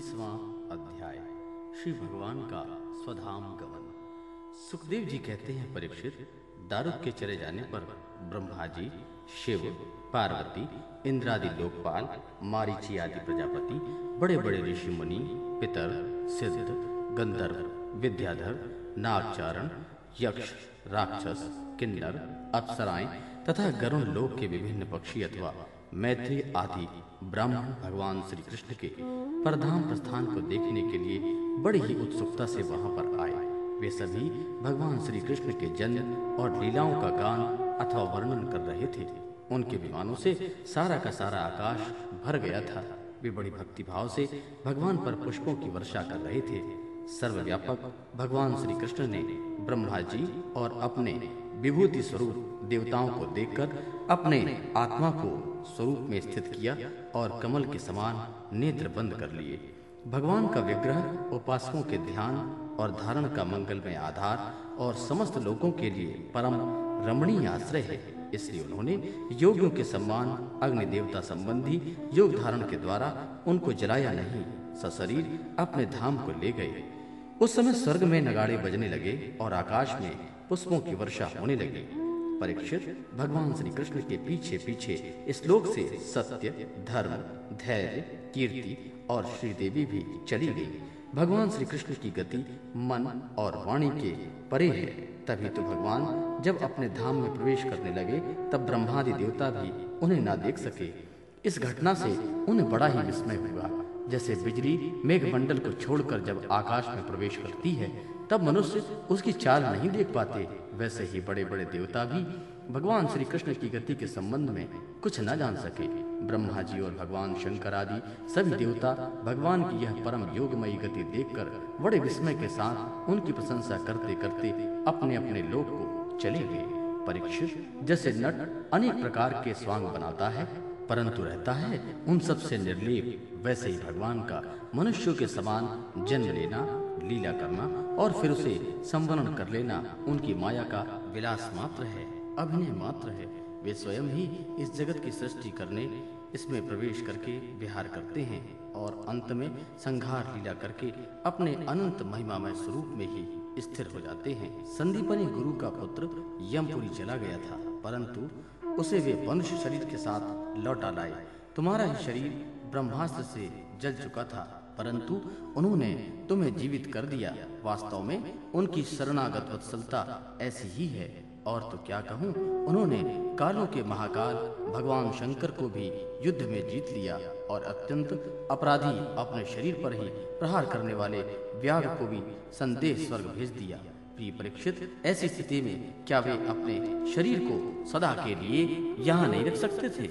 तीसवां अध्याय। श्री भगवान का स्वधाम गमन। सुखदेव जी कहते हैं, परीक्षित दारुक के चले जाने पर ब्रह्मा जी शिव, पार्वती, इंद्रादि लोकपाल, मारीची आदि प्रजापति बड़े बड़े ऋषि मुनि पितर, सिद्ध, गंधर्व, विद्याधर, नागचारण, यक्ष, राक्षस, किन्नर, अप्सराएँ तथा गरुण लोक के विभिन्न पक्षी अथवा मैत्री आदि ब्राह्मण भगवान श्री कृष्ण के परधाम प्रस्थान को देखने के लिए बड़ी ही उत्सुकता से वहाँ पर आए। वे सभी भगवान श्री कृष्ण के जन्म और लीलाओं का गान अथवा वर्णन कर रहे थे। उनके विमानों से सारा का सारा आकाश भर गया था। वे बड़ी भक्ति भाव से भगवान पर पुष्पों की वर्षा कर रहे थे। सर्वव्यापक भगवान श्री कृष्ण ने ब्रह्मा जी और अपने विभूति स्वरूप देवताओं को देखकर अपने आत्मा को स्वरूप में स्थित किया और कमल के समान नेत्र बंद कर लिए। भगवान का विग्रह, उपासकों के ध्यान और धारण का मंगलमय आधार और समस्त लोगों के लिए परम रमणीय आश्रय है। इसलिए उन्होंने योगियों के सम्मान, अग्नि देवता संबंधी योग धारण के द्वारा उनको जलाया नहीं, सशरीर अपने धाम को ले गए। उस समय स्वर्ग में नगाड़े बजने लगे और आकाश में पुष्पों की वर्षा होने लगी। परीक्षित भगवान श्री कृष्ण के पीछे पीछे इस लोक से सत्य, धर्म, धैर्य, कीर्ति और श्रीदेवी भी चली गई। भगवान श्री कृष्ण की गति, मन और वाणी के परे है। तभी तो भगवान जब अपने धाम में प्रवेश करने लगे, तब ब्रह्मादि देवता भी उन्हें ना देख सके। इस घटना से उन्हें बड़ा ही विस्मय हुआ। जैसे बिजली मेघमंडल को छोड़कर जब आकाश में प्रवेश करती है तब मनुष्य उसकी चाल नहीं देख पाते। वैसे ही बड़े बड़े देवता भी भगवान श्री कृष्ण की गति के संबंध में कुछ न जान सके। ब्रह्मा जी और भगवान शंकर आदि सभी देवता भगवान की यह परम योगमयी गति देखकर बड़े विस्मय के साथ उनकी प्रशंसा करते करते अपने अपने लोक को चले गए। परीक्षित जैसे नट अनेक प्रकार के स्वांग बनाता है, परंतु रहता है उन सबसे निर्लेप। वैसे ही भगवान का मनुष्यों के समान जन्म लेना लीला करना और फिर उसे संवरण कर लेना उनकी माया का विलास मात्र है, अभिनय मात्र है। वे स्वयं ही इस जगत की सृष्टि करने, इसमें प्रवेश करके विहार करते हैं और अंत में संघार लीला करके अपने अनंत महिमामय स्वरूप में ही स्थिर हो जाते हैं। संदीपनी गुरु का पुत्र यमपुरी चला गया था, परंतु उसे वे मनुष्य शरीर के साथ लौटा लाए। तुम्हारा ही शरीर ब्रह्मास्त्र से जल चुका था, परंतु उन्होंने तुम्हें जीवित कर दिया। वास्तव में उनकी शरणागत वत्सलता ऐसी ही है। और तो क्या कहूँ, उन्होंने कालों के महाकाल भगवान शंकर को भी युद्ध में जीत लिया और अत्यंत अपराधी अपने शरीर पर ही प्रहार करने वाले व्याग को भी संदेश स्वर्ग भेज दिया। प्रिय परीक्षित, ऐसी स्थिति में क्या वे अपने शरीर को सदा के लिए यहाँ नहीं रख सकते थे?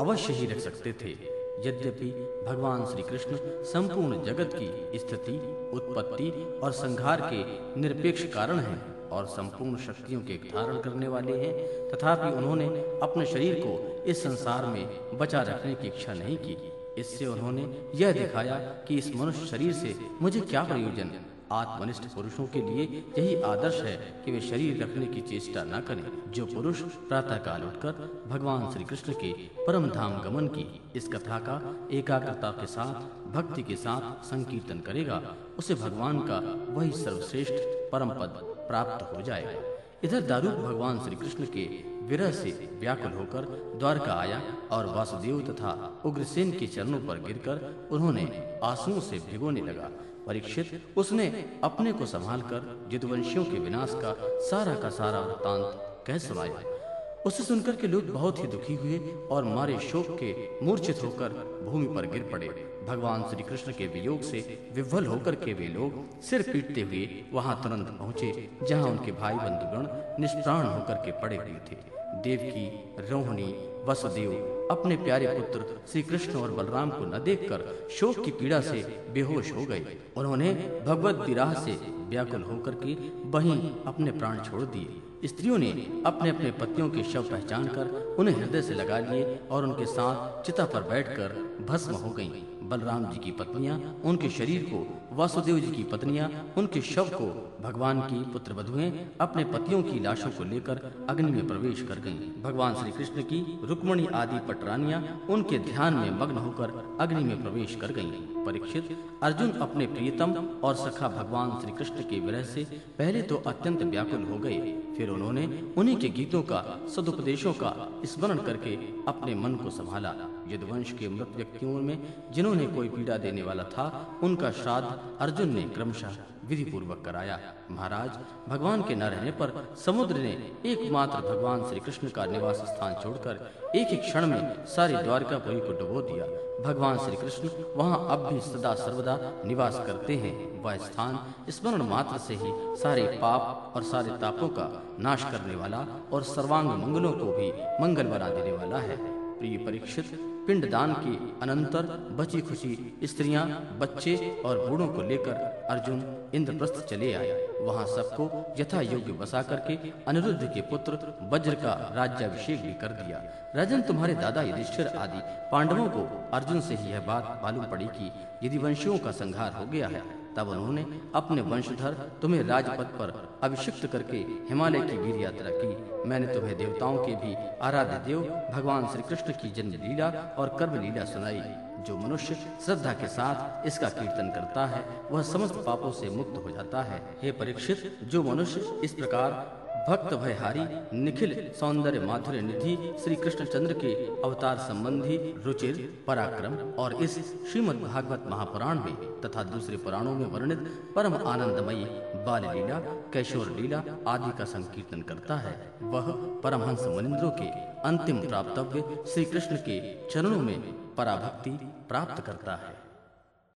अवश्य ही रख सकते थे। यद्यपि भगवान श्री कृष्ण संपूर्ण जगत की स्थिति, उत्पत्ति और संहार के निरपेक्ष कारण हैं और संपूर्ण शक्तियों के धारण करने वाले हैं, तथापि उन्होंने अपने शरीर को इस संसार में बचा रखने की इच्छा नहीं की। इससे उन्होंने यह दिखाया कि इस मनुष्य शरीर से मुझे क्या प्रयोजन? आत्मनिष्ठ पुरुषों के लिए यही आदर्श है कि वे शरीर रखने की चेष्टा न करें। जो पुरुष प्रातः काल उठकर भगवान श्री कृष्ण के परम धाम गमन की इस कथा का एकाग्रता के साथ, भक्ति के साथ संकीर्तन करेगा, उसे भगवान का वही सर्वश्रेष्ठ परम पद प्राप्त हो जाएगा। इधर दारूक भगवान श्री कृष्ण के विरह से व्याकुल होकर द्वारका आया और वासुदेव तथा उग्रसेन के चरणों पर गिरकर उन्होंने आंसुओं से भिगोने लगा। परीक्षित, उसने अपने को संभालकर यदुवंशियों के विनाश का सारा का सारा वृत्तांत कह सुनाया। उसे सुनकर के लोग बहुत ही दुखी हुए और मारे शोक के मूर्छित होकर भूमि पर गिर पड़े। भगवान श्री कृष्ण के वियोग से विह्वल होकर के वे लोग सिर पीटते हुए वहाँ तुरंत पहुँचे, जहाँ उनके भाई बंधुगण निष्प्राण होकर के पड़े हुए थे। देवकी रोहिणी वसुदेव, अपने प्यारे पुत्र श्री कृष्ण और बलराम को न देखकर शोक की पीड़ा से बेहोश हो गए उन्होंने भगवत विराह से व्याकुल होकर के वहीं अपने प्राण छोड़ दिए स्त्रियों ने अपने अपने पतियों के शव पहचान कर उन्हें हृदय से लगा लिए और उनके साथ चिता पर बैठकर भस्म हो गईं। बलराम जी की पत्नियाँ, उनके शरीर को, वासुदेव जी की पत्नियाँ, उनके शव को भगवान की पुत्र वधुएँ अपने पतियों की लाशों को लेकर अग्नि में प्रवेश कर गईं। भगवान श्री कृष्ण की रुक्मणी आदि पटरानियाँ उनके ध्यान में मग्न होकर अग्नि में प्रवेश कर गईं। परीक्षित। अर्जुन अपने प्रियतम और सखा भगवान श्री कृष्ण के विरह से पहले तो अत्यंत व्याकुल हो गए। फिर उन्होंने उन्हीं के गीतों का, सदुपदेशों का स्मरण करके अपने मन को संभाला। यदुवंश के मृत व्यक्तियों में जिन्होंने कोई पीड़ा देने वाला था, उनका श्राद्ध अर्जुन ने क्रमशः विधि पूर्वक कराया। महाराज, भगवान के न रहने पर समुद्र ने एकमात्र भगवान श्री कृष्ण का निवास स्थान छोड़कर एक ही क्षण में सारी द्वारकापुरी को डुबो दिया। भगवान श्री कृष्ण वहाँ अब भी सदा सर्वदा निवास करते हैं। वह स्थान स्मरण मात्र से ही सारे पाप और सारे तापों का नाश करने वाला और सर्वांग मंगलों को भी मंगल बना देने वाला है। प्रिय परीक्षित पिंडदान के अनंतर बची खुशी स्त्रियाँ, बच्चे और बूढ़ों को लेकर अर्जुन इंद्रप्रस्थ चले आए। वहाँ सबको यथा योग्य बसा करके अनिरुद्ध के पुत्र वज्र का राज्याभिषेक भी कर दिया। राजन तुम्हारे दादा युधिष्ठिर आदि पांडवों को अर्जुन से ही यह बात मालूम पड़ी कि यदि वंशियों का संहार हो गया है तब उन्होंने अपने वंशधर तुम्हें राजपथ पर अभिषिक्त करके हिमालय की वीर यात्रा की। मैंने तुम्हें देवताओं के भी आराध्य देव, भगवान श्री कृष्ण की जन्म लीला और कर्म लीला सुनाई। जो मनुष्य श्रद्धा के साथ इसका कीर्तन करता है, वह समस्त पापों से मुक्त हो जाता है। हे परीक्षित, जो मनुष्य इस प्रकार भक्त भयहारी, निखिल सौंदर्य माधुर्य निधि श्री कृष्णचंद्र के अवतार संबंधी रुचिर, पराक्रम और इस श्रीमद् भागवत महापुराण में तथा दूसरे पुराणों में वर्णित परम आनंदमयी बाल लीला कैशोर लीला आदि का संकीर्तन करता है, वह परमहंस मनिंद्रों के अंतिम प्राप्तव्य श्री कृष्ण के चरणों में पराभक्ति प्राप्त करता है।